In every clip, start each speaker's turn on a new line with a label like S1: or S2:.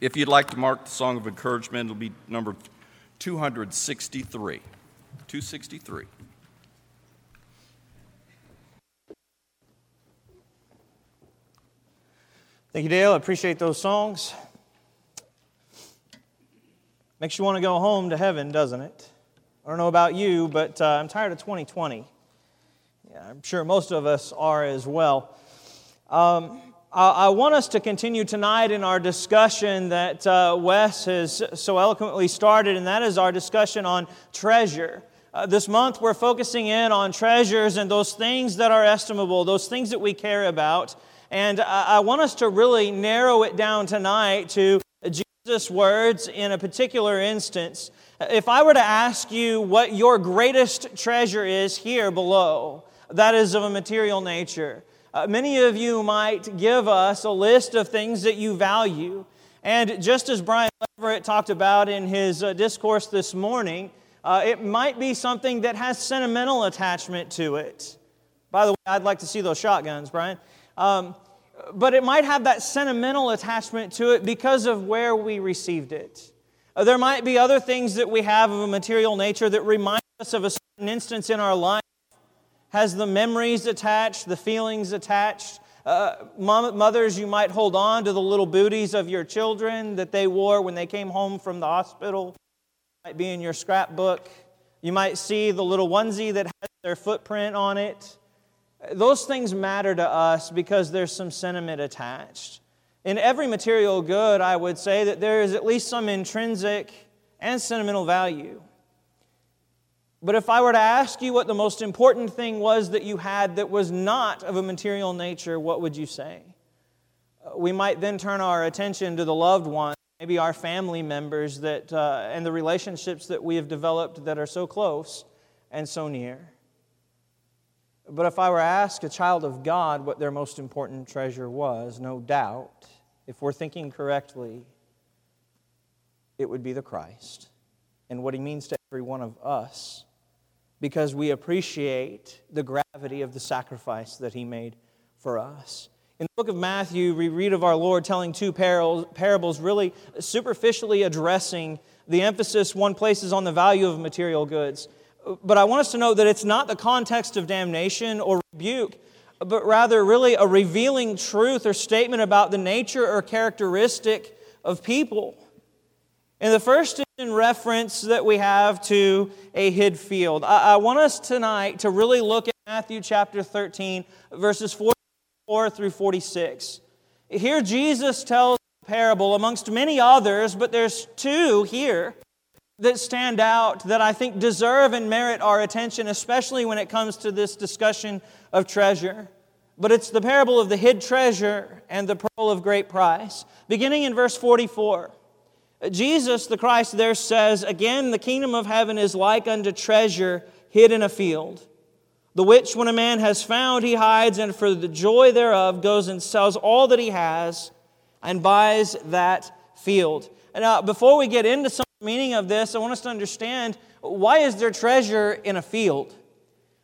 S1: If you'd like to mark the song of encouragement, it'll be number 263. 263.
S2: Thank you, Dale. I appreciate those songs. Makes you want to go home to heaven, doesn't it? I don't know about you, but uh, I'm tired of 2020. Yeah, I'm sure most of us are as well. Um, I want us to continue tonight in our discussion that uh, Wes has so eloquently started, and that is our discussion on treasure. Uh, this month, we're focusing in on treasures and those things that are estimable, those things that we care about. And I, I want us to really narrow it down tonight to Jesus' words in a particular instance. If I were to ask you what your greatest treasure is here below, that is of a material nature. Uh, many of you might give us a list of things that you value. And just as Brian Leverett talked about in his uh, discourse this morning, uh, it might be something that has sentimental attachment to it. By the way, I'd like to see those shotguns, Brian. Um, but it might have that sentimental attachment to it because of where we received it. Uh, there might be other things that we have of a material nature that remind us of a certain instance in our life has the memories attached, the feelings attached. Uh, mothers, you might hold on to the little booties of your children that they wore when they came home from the hospital. It might be in your scrapbook. You might see the little onesie that has their footprint on it. Those things matter to us because there's some sentiment attached. In every material good, I would say that there is at least some intrinsic and sentimental value. But if I were to ask you what the most important thing was that you had that was not of a material nature, what would you say? Uh, we might then turn our attention to the loved ones, maybe our family members that, uh, and the relationships that we have developed that are so close and so near. But if I were to ask a child of God what their most important treasure was, no doubt, if we're thinking correctly, it would be the Christ and what he means to every one of us because we appreciate the gravity of the sacrifice that he made for us. In the book of Matthew, we read of our Lord telling two parables, really superficially addressing the emphasis one places on the value of material goods. But I want us to know that it's not the context of damnation or rebuke, but rather really a revealing truth or statement about the nature or characteristic of people. And the first is in reference that we have to a hid field. I, I, want us tonight to really look at Matthew chapter 13, verses 44 through 46. Here, Jesus tells a parable amongst many others, but there's two here that stand out that I think deserve and merit our attention, especially when it comes to this discussion of treasure. But it's the parable of the hid treasure and the pearl of great price. Beginning in verse 44. Jesus, the Christ, there says, Again, the kingdom of heaven is like unto treasure hid in a field, the which when a man has found, he hides, and for the joy thereof goes and sells all that he has and buys that field. And now, before we get into some meaning of this, I want us to understand why is there treasure in a field?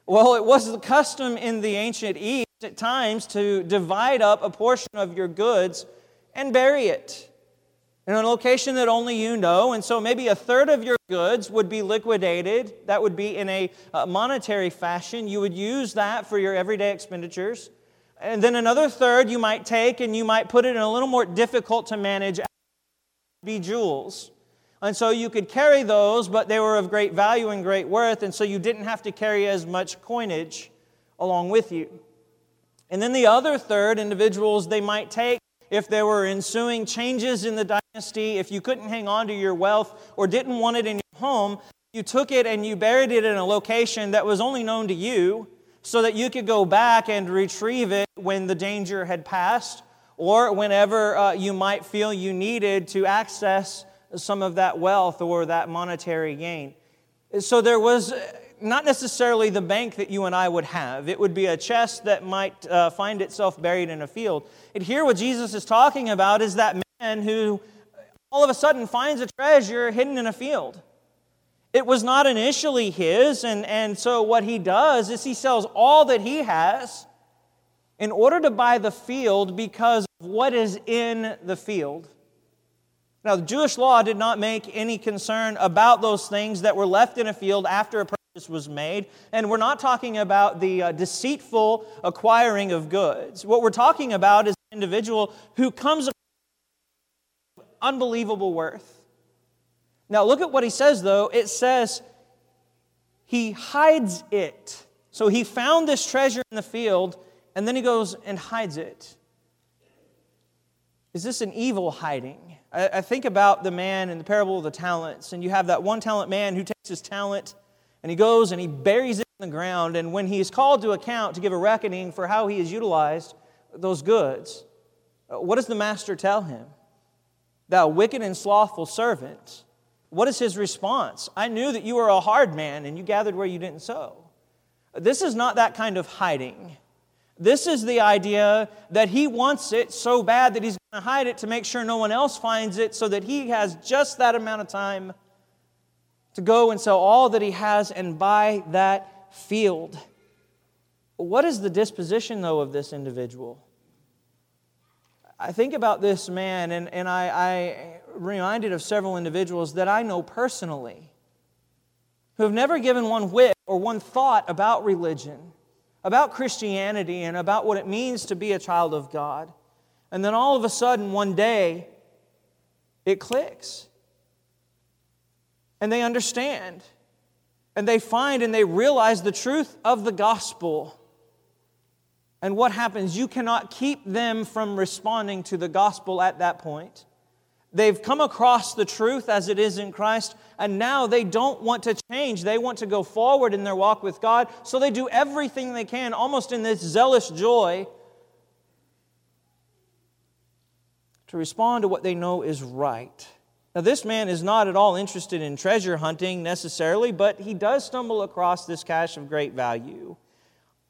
S2: Well, it was the custom in the ancient East at times to divide up a portion of your goods and bury it in a location that only you know. And so maybe a third of your goods would be liquidated. That would be in a uh, monetary fashion. You would use that for your everyday expenditures. And then another third you might take and you might put it in a little more difficult to manage be jewels. And so you could carry those, but they were of great value and great worth, and so you didn't have to carry as much coinage along with you. And then the other third, individuals they might take if there were ensuing changes in the dynasty, if you couldn't hang on to your wealth or didn't want it in your home, you took it and you buried it in a location that was only known to you so that you could go back and retrieve it when the danger had passed or whenever uh, you might feel you needed to access some of that wealth or that monetary gain. So there was not necessarily the bank that you and I would have. It would be a chest that might uh, find itself buried in a field. And here, what Jesus is talking about is that man who all of a sudden finds a treasure hidden in a field. It was not initially his, and, and so what he does is he sells all that he has in order to buy the field because of what is in the field. Now, the Jewish law did not make any concern about those things that were left in a field after a was made. And we're not talking about the uh, deceitful acquiring of goods. What we're talking about is an individual who comes unbelievable worth. Now, look at what he says, though. It says he hides it. So he found this treasure in the field, and then he goes and hides it. Is this an evil hiding? I, I think about the man in the parable of the talents, and you have that one talent man who takes his talent and he goes and he buries it in the ground, and when he is called to account to give a reckoning for how he has utilized those goods, uh, what does the master tell him? Thou wicked and slothful servant. What is his response? I knew that you were a hard man and you gathered where you didn't sow. This is not that kind of hiding. This is the idea that he wants it so bad that he's going to hide it to make sure no one else finds it so that he has just that amount of time to go and sell all that he has and buy that field. What is the disposition, though, of this individual? I think about this man, and, and I, I reminded of several individuals that I know personally who have never given one whit or one thought about religion, about Christianity, and about what it means to be a child of God. And then all of a sudden, one day, it clicks. And they understand. And they find and they realize the truth of the gospel. And what happens? You cannot keep them from responding to the gospel at that point. They've come across the truth as it is in Christ, and now they don't want to change. They want to go forward in their walk with God, so they do everything they can, almost in this zealous joy, to respond to what they know is right. Now, this man is not at all interested in treasure hunting necessarily, but he does stumble across this cache of great value.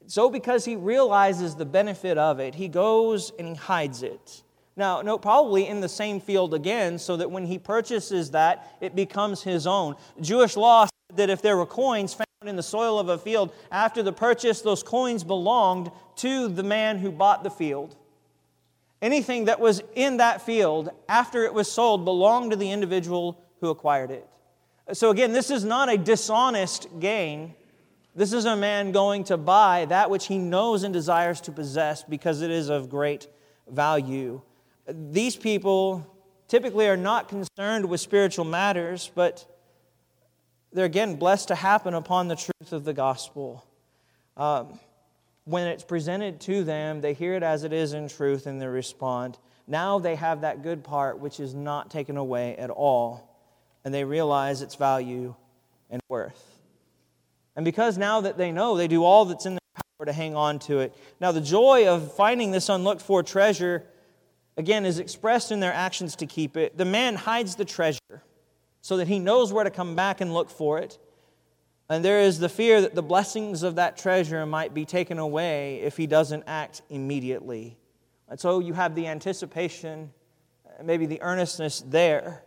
S2: So, because he realizes the benefit of it, he goes and he hides it. Now, no, probably in the same field again, so that when he purchases that, it becomes his own. Jewish law said that if there were coins found in the soil of a field after the purchase, those coins belonged to the man who bought the field. Anything that was in that field after it was sold belonged to the individual who acquired it. So, again, this is not a dishonest gain. This is a man going to buy that which he knows and desires to possess because it is of great value. These people typically are not concerned with spiritual matters, but they're again blessed to happen upon the truth of the gospel. Um, when it's presented to them, they hear it as it is in truth and they respond. Now they have that good part which is not taken away at all, and they realize its value and worth. And because now that they know, they do all that's in their power to hang on to it. Now, the joy of finding this unlooked for treasure again, is expressed in their actions to keep it. The man hides the treasure so that he knows where to come back and look for it. And there is the fear that the blessings of that treasure might be taken away if he doesn't act immediately. And so you have the anticipation, maybe the earnestness there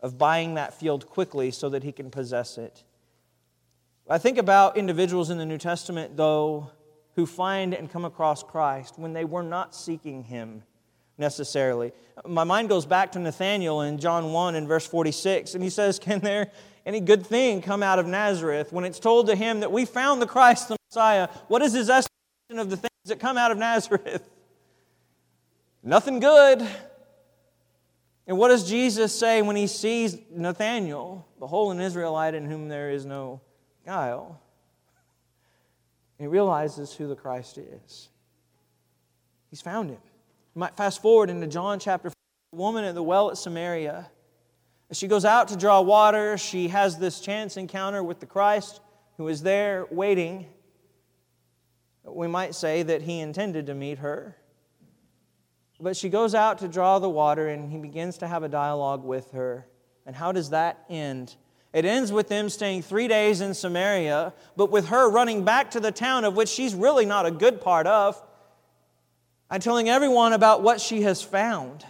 S2: of buying that field quickly so that he can possess it. I think about individuals in the New Testament, though, who find and come across Christ when they were not seeking him necessarily. My mind goes back to Nathanael in John 1 and verse 46, and he says, Can there any good thing come out of Nazareth? When it's told to him that we found the Christ, the Messiah, what is his estimation of the things that come out of Nazareth? Nothing good. And what does Jesus say when he sees Nathanael, behold, an Israelite in whom there is no guile? He realizes who the Christ is. He's found him. You might fast forward into John chapter 4, the woman at the well at Samaria. As she goes out to draw water, she has this chance encounter with the Christ who is there waiting. We might say that he intended to meet her. But she goes out to draw the water, and he begins to have a dialogue with her. And how does that end? It ends with them staying three days in Samaria, but with her running back to the town of which she's really not a good part of and telling everyone about what she has found.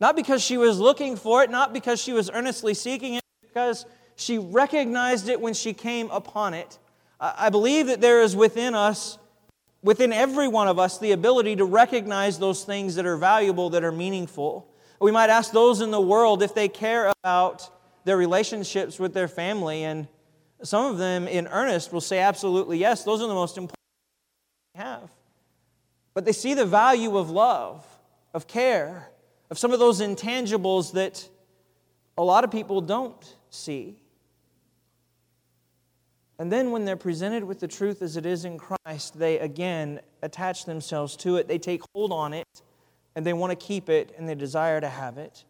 S2: Not because she was looking for it, not because she was earnestly seeking it, because she recognized it when she came upon it. I believe that there is within us, within every one of us, the ability to recognize those things that are valuable, that are meaningful. We might ask those in the world if they care about their relationships with their family, and some of them in earnest will say absolutely yes, those are the most important we have. But they see the value of love, of care, of some of those intangibles that a lot of people don't see. And then, when they're presented with the truth as it is in Christ, they again attach themselves to it. They take hold on it, and they want to keep it, and they desire to have it.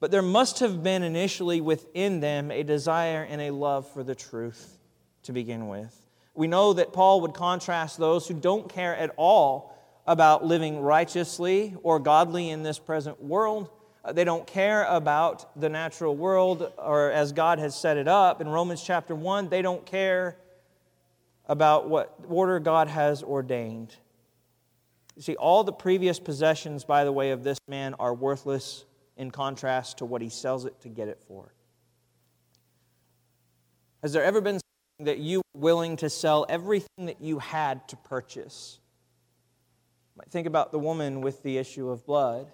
S2: But there must have been initially within them a desire and a love for the truth to begin with. We know that Paul would contrast those who don't care at all about living righteously or godly in this present world. Uh, they don't care about the natural world or as God has set it up. In Romans chapter 1, they don't care about what order God has ordained. You see, all the previous possessions, by the way, of this man are worthless in contrast to what he sells it to get it for. Has there ever been something that you were willing to sell everything that you had to purchase? Think about the woman with the issue of blood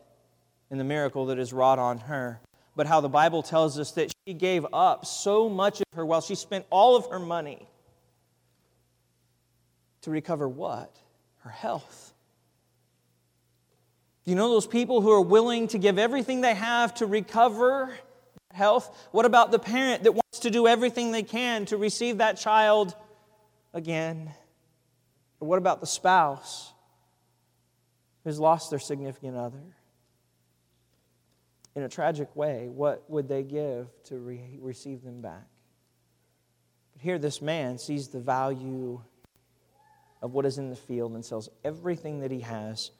S2: and the miracle that is wrought on her. But how the Bible tells us that she gave up so much of her wealth, she spent all of her money to recover what? Her health. Do you know those people who are willing to give everything they have to recover health? What about the parent that wants to do everything they can to receive that child again? Or what about the spouse who's lost their significant other? In a tragic way, what would they give to re- receive them back? But here, this man sees the value of what is in the field and sells everything that he has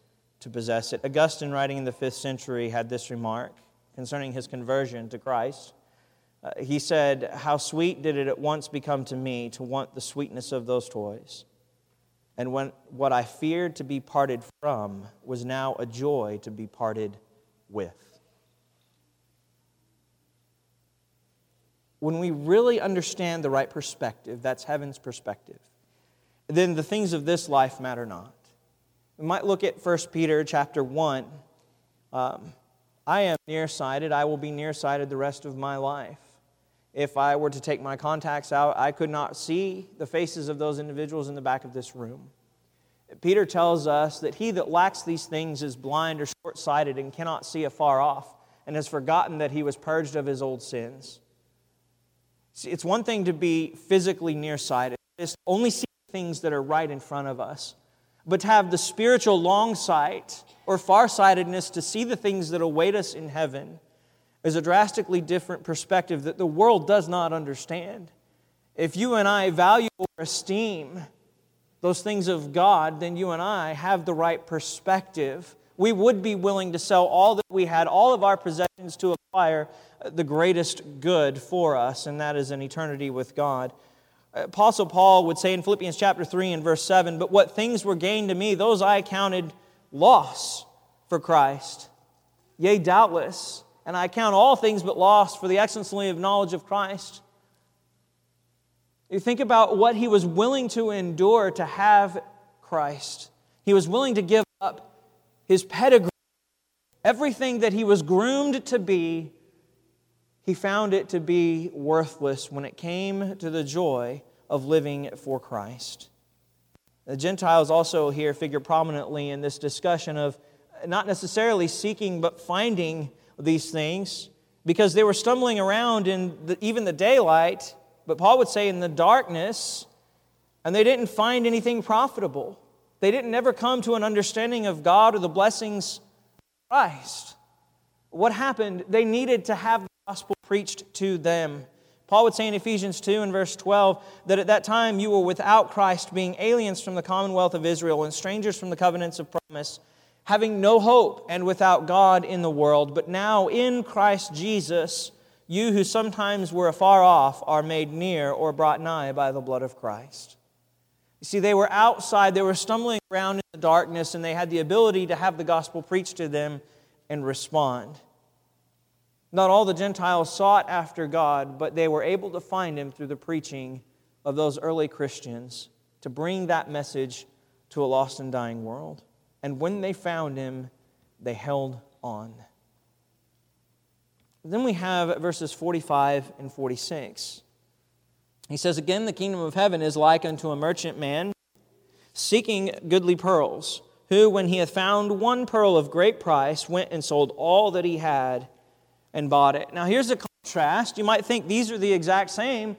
S2: to possess it. Augustine, writing in the fifth century, had this remark concerning his conversion to Christ. Uh, he said, How sweet did it at once become to me to want the sweetness of those toys. And when what I feared to be parted from was now a joy to be parted with. When we really understand the right perspective, that's heaven's perspective, then the things of this life matter not. We might look at 1 Peter chapter 1. Um, I am nearsighted. I will be nearsighted the rest of my life. If I were to take my contacts out, I could not see the faces of those individuals in the back of this room. Peter tells us that he that lacks these things is blind or short sighted and cannot see afar off, and has forgotten that he was purged of his old sins. See, it's one thing to be physically nearsighted, just only see things that are right in front of us, but to have the spiritual long sight or farsightedness to see the things that await us in heaven is a drastically different perspective that the world does not understand. If you and I value or esteem those things of God, then you and I have the right perspective. We would be willing to sell all that we had, all of our possessions, to acquire the greatest good for us, and that is an eternity with God. Apostle Paul would say in Philippians chapter 3 and verse 7 But what things were gained to me, those I counted loss for Christ. Yea, doubtless, and I count all things but loss for the excellency of knowledge of Christ. You think about what he was willing to endure to have Christ. He was willing to give up his pedigree, everything that he was groomed to be he found it to be worthless when it came to the joy of living for Christ. The Gentiles also here figure prominently in this discussion of not necessarily seeking but finding these things because they were stumbling around in the, even the daylight, but Paul would say in the darkness, and they didn't find anything profitable. They didn't ever come to an understanding of God or the blessings of Christ. What happened? They needed to have the gospel preached to them. Paul would say in Ephesians 2 and verse 12 that at that time you were without Christ, being aliens from the commonwealth of Israel and strangers from the covenants of promise, having no hope and without God in the world. But now in Christ Jesus, you who sometimes were afar off are made near or brought nigh by the blood of Christ. You see, they were outside, they were stumbling around in the darkness, and they had the ability to have the gospel preached to them and respond. Not all the Gentiles sought after God, but they were able to find him through the preaching of those early Christians to bring that message to a lost and dying world. And when they found him, they held on. Then we have verses 45 and 46. He says, Again, the kingdom of heaven is like unto a merchant man seeking goodly pearls, who, when he hath found one pearl of great price, went and sold all that he had and bought it. Now, here's a contrast. You might think these are the exact same,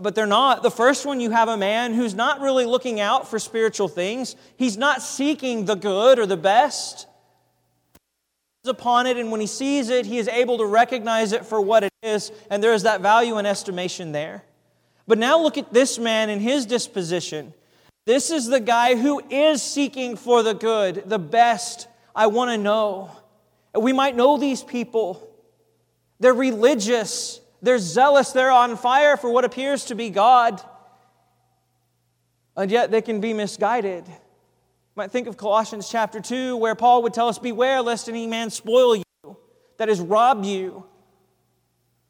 S2: but they're not. The first one, you have a man who's not really looking out for spiritual things, he's not seeking the good or the best. Upon it, and when he sees it, he is able to recognize it for what it is, and there is that value and estimation there. But now look at this man and his disposition. This is the guy who is seeking for the good, the best. I want to know. We might know these people. They're religious, they're zealous, they're on fire for what appears to be God. And yet they can be misguided. You might think of Colossians chapter 2, where Paul would tell us, Beware lest any man spoil you, that is, rob you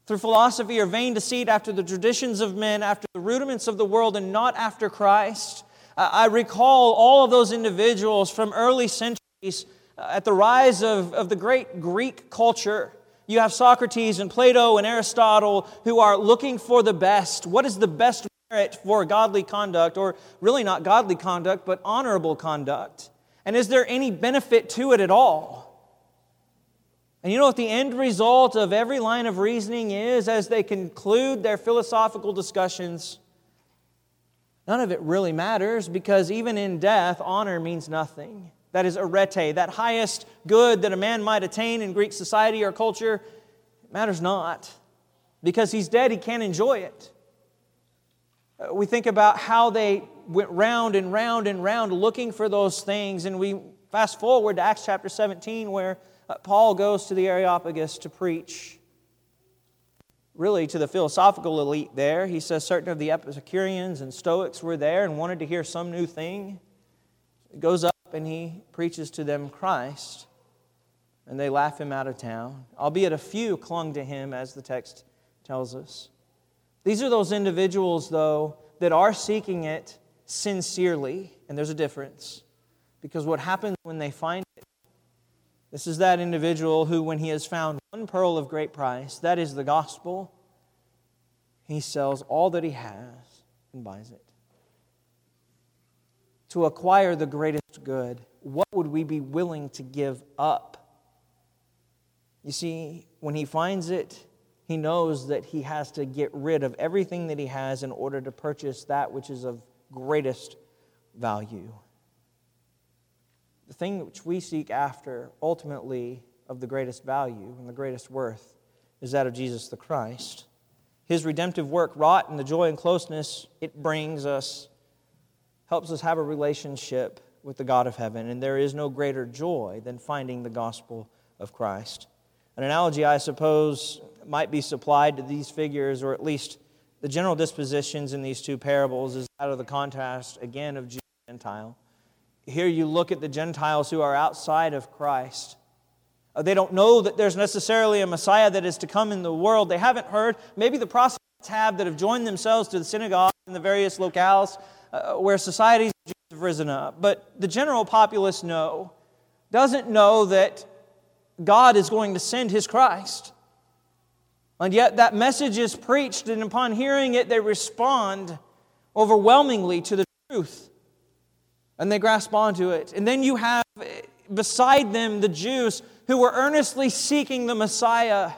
S2: through philosophy or vain deceit, after the traditions of men, after the rudiments of the world, and not after Christ. I recall all of those individuals from early centuries uh, at the rise of, of the great Greek culture. You have Socrates and Plato and Aristotle who are looking for the best. What is the best merit for godly conduct, or really not godly conduct, but honorable conduct? And is there any benefit to it at all? And you know what the end result of every line of reasoning is as they conclude their philosophical discussions? None of it really matters because even in death, honor means nothing. That is arete, that highest good that a man might attain in Greek society or culture, matters not. Because he's dead, he can't enjoy it. Uh, we think about how they went round and round and round looking for those things, and we fast forward to Acts chapter 17 where uh, Paul goes to the Areopagus to preach really to the philosophical elite there. He says certain of the Epicureans and Stoics were there and wanted to hear some new thing. It goes up and he preaches to them Christ, and they laugh him out of town, albeit a few clung to him, as the text tells us. These are those individuals, though, that are seeking it sincerely, and there's a difference. Because what happens when they find it this is that individual who, when he has found one pearl of great price, that is the gospel, he sells all that he has and buys it. To acquire the greatest good, what would we be willing to give up? You see, when he finds it, he knows that he has to get rid of everything that he has in order to purchase that which is of greatest value the thing which we seek after, ultimately of the greatest value and the greatest worth, is that of Jesus the Christ. His redemptive work, wrought in the joy and closeness it brings us, helps us have a relationship with the God of heaven. And there is no greater joy than finding the gospel of Christ. An analogy, I suppose, might be supplied to these figures, or at least the general dispositions in these two parables, is out of the contrast, again, of Jew and Gentile. Here you look at the Gentiles who are outside of Christ. Uh, they don't know that there's necessarily a Messiah that is to come in the world. They haven't heard. Maybe the proselytes have that have joined themselves to the synagogues in the various locales uh, where societies risen up. But the general populace know, doesn't know that God is going to send his Christ. And yet that message is preached, and upon hearing it, they respond overwhelmingly to the truth and they grasp onto it. And then you have eh, beside them the Jews who were earnestly seeking the Messiah,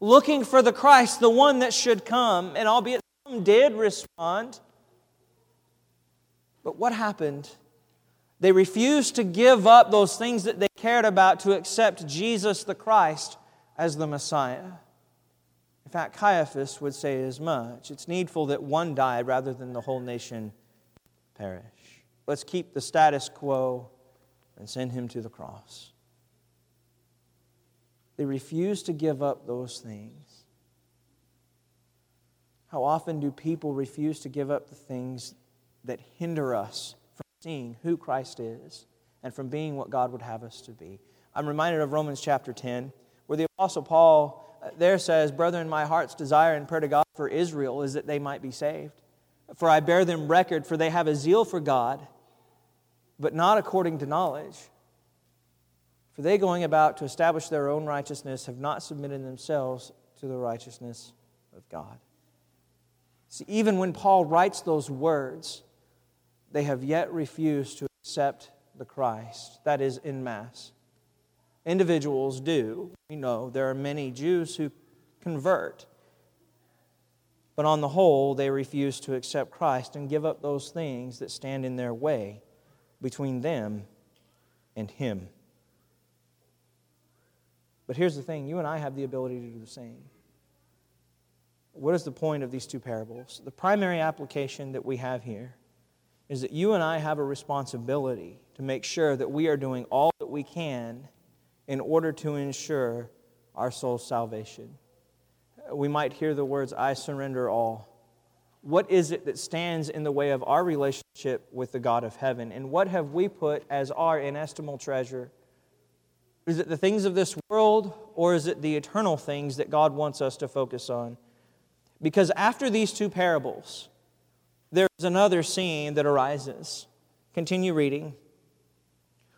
S2: looking for the Christ, the one that should come. And albeit some did respond, but what happened? They refused to give up those things that they cared about to accept Jesus the Christ as the Messiah. In fact, Caiaphas would say as much. It's needful that one die rather than the whole nation perish. Let's keep the status quo and send him to the cross. They refuse to give up those things. How often do people refuse to give up the things that hinder us from seeing who Christ is and from being what God would have us to be? I'm reminded of Romans chapter 10, where the Apostle Paul uh, there says, Brethren, my heart's desire and prayer to God for Israel is that they might be saved. For I bear them record, for they have a zeal for God, but not according to knowledge. For they, going about to establish their own righteousness, have not submitted themselves to the righteousness of God. See, even when Paul writes those words, they have yet refused to accept the Christ. That is, in mass. Individuals do. We know there are many Jews who convert. But on the whole, they refuse to accept Christ and give up those things that stand in their way between them and Him. But here's the thing you and I have the ability to do the same. What is the point of these two parables? The primary application that we have here is that you and I have a responsibility to make sure that we are doing all that we can in order to ensure our soul's salvation. We might hear the words, I surrender all. What is it that stands in the way of our relationship with the God of heaven? And what have we put as our inestimable treasure? Is it the things of this world, or is it the eternal things that God wants us to focus on? Because after these two parables, there's another scene that arises. Continue reading.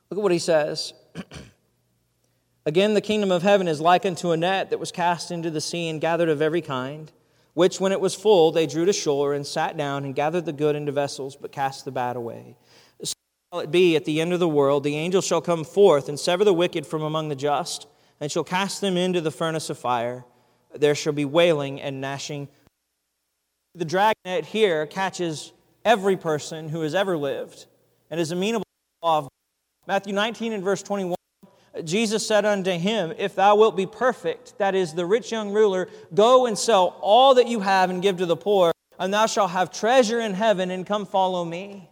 S2: Look at what he says. Again, the kingdom of heaven is like unto a net that was cast into the sea and gathered of every kind, which when it was full, they drew to shore and sat down and gathered the good into vessels, but cast the bad away. So shall it be at the end of the world, the angel shall come forth and sever the wicked from among the just, and shall cast them into the furnace of fire. There shall be wailing and gnashing. The dragnet here catches every person who has ever lived and is amenable to the law of God. Matthew 19 and verse 21. Jesus said unto him, If thou wilt be perfect, that is, the rich young ruler, go and sell all that you have and give to the poor, and thou shalt have treasure in heaven, and come follow me.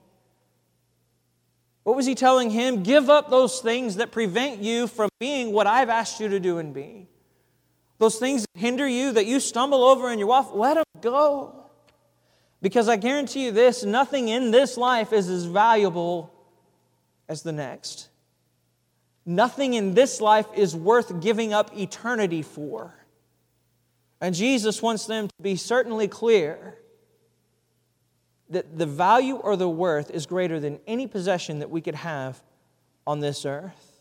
S2: What was he telling him? Give up those things that prevent you from being what I've asked you to do and be. Those things that hinder you, that you stumble over in your walk, let them go. Because I guarantee you this nothing in this life is as valuable as the next. Nothing in this life is worth giving up eternity for. And Jesus wants them to be certainly clear that the value or the worth is greater than any possession that we could have on this earth.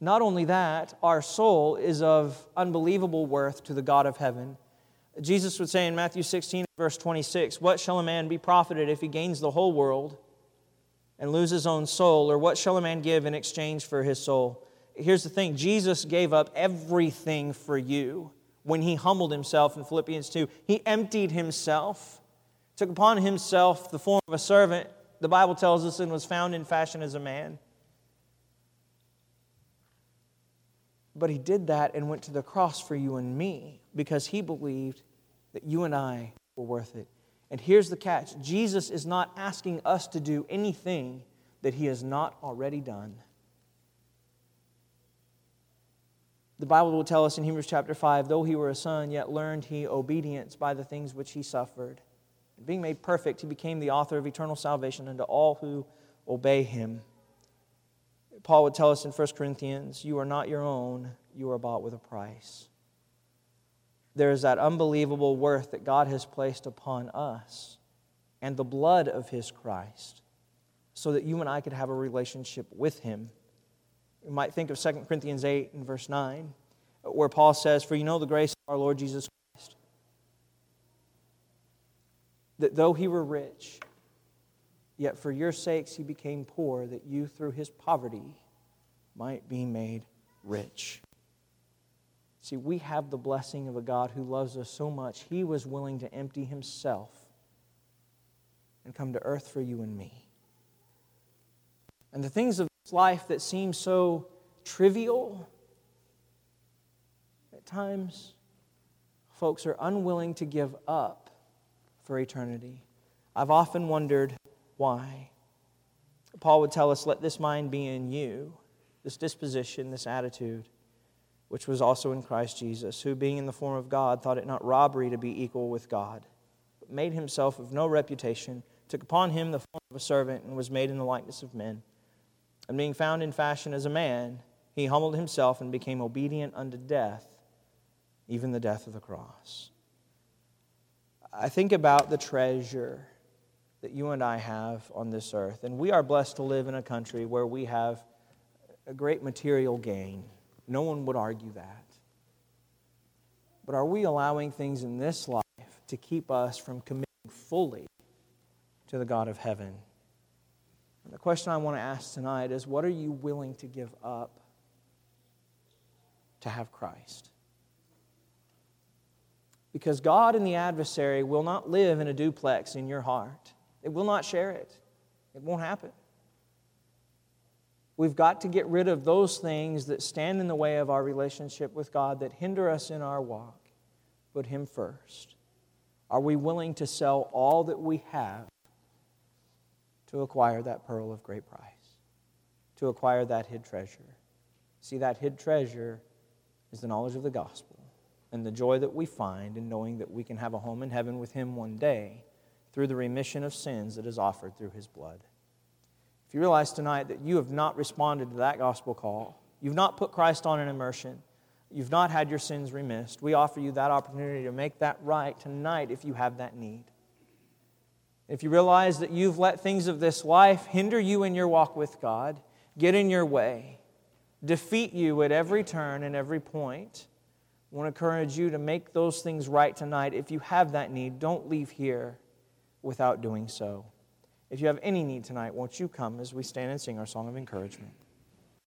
S2: Not only that, our soul is of unbelievable worth to the God of heaven. Jesus would say in Matthew 16, verse 26, What shall a man be profited if he gains the whole world? and lose his own soul? Or what shall a man give in exchange for his soul? Here's the thing Jesus gave up everything for you when he humbled himself in Philippians 2. He emptied himself, took upon himself the form of a servant, the Bible tells us, and was found in fashion as a man. But he did that and went to the cross for you and me because he believed that you and I were worth it. And here's the catch Jesus is not asking us to do anything that he has not already done. The Bible will tell us in Hebrews chapter 5 though he were a son, yet learned he obedience by the things which he suffered. And being made perfect, he became the author of eternal salvation unto all who obey him. Paul would tell us in 1 Corinthians, You are not your own, you are bought with a price there is that unbelievable worth that God has placed upon us and the blood of His Christ so that you and I could have a relationship with Him. You might think of 2 Corinthians 8 and verse 9, where Paul says, For you know the grace of our Lord Jesus Christ, that though He were rich, yet for your sakes He became poor, that you through His poverty might be made rich. See, we have the blessing of a God who loves us so much, he was willing to empty himself and come to earth for you and me. And the things of this life that seem so trivial, at times, folks are unwilling to give up for eternity. I've often wondered why. Paul would tell us, Let this mind be in you, this disposition, this attitude which was also in Christ Jesus, who, being in the form of God, thought it not robbery to be equal with God, but made himself of no reputation, took upon him the form of a servant, and was made in the likeness of men. And being found in fashion as a man, he humbled himself and became obedient unto death, even the death of the cross. I think about the treasure that you and I have on this earth. And we are blessed to live in a country where we have a great material gain. No one would argue that. But are we allowing things in this life to keep us from committing fully to the God of heaven? And the question I want to ask tonight is what are you willing to give up to have Christ? Because God and the adversary will not live in a duplex in your heart. They will not share it. It won't happen. We've got to get rid of those things that stand in the way of our relationship with God, that hinder us in our walk. Put Him first. Are we willing to sell all that we have to acquire that pearl of great price? To acquire that hid treasure? See, that hid treasure is the knowledge of the gospel and the joy that we find in knowing that we can have a home in heaven with Him one day through the remission of sins that is offered through His blood. If you realize tonight that you have not responded to that gospel call, you've not put Christ on an immersion, you've not had your sins remissed, we offer you that opportunity to make that right tonight if you have that need. If you realize that you've let things of this life hinder you in your walk with God, get in your way, defeat you at every turn and every point, I want to encourage you to make those things right tonight. If you have that need, don't leave here without doing so. If you have any need tonight, won't you come as we stand and sing our song of encouragement?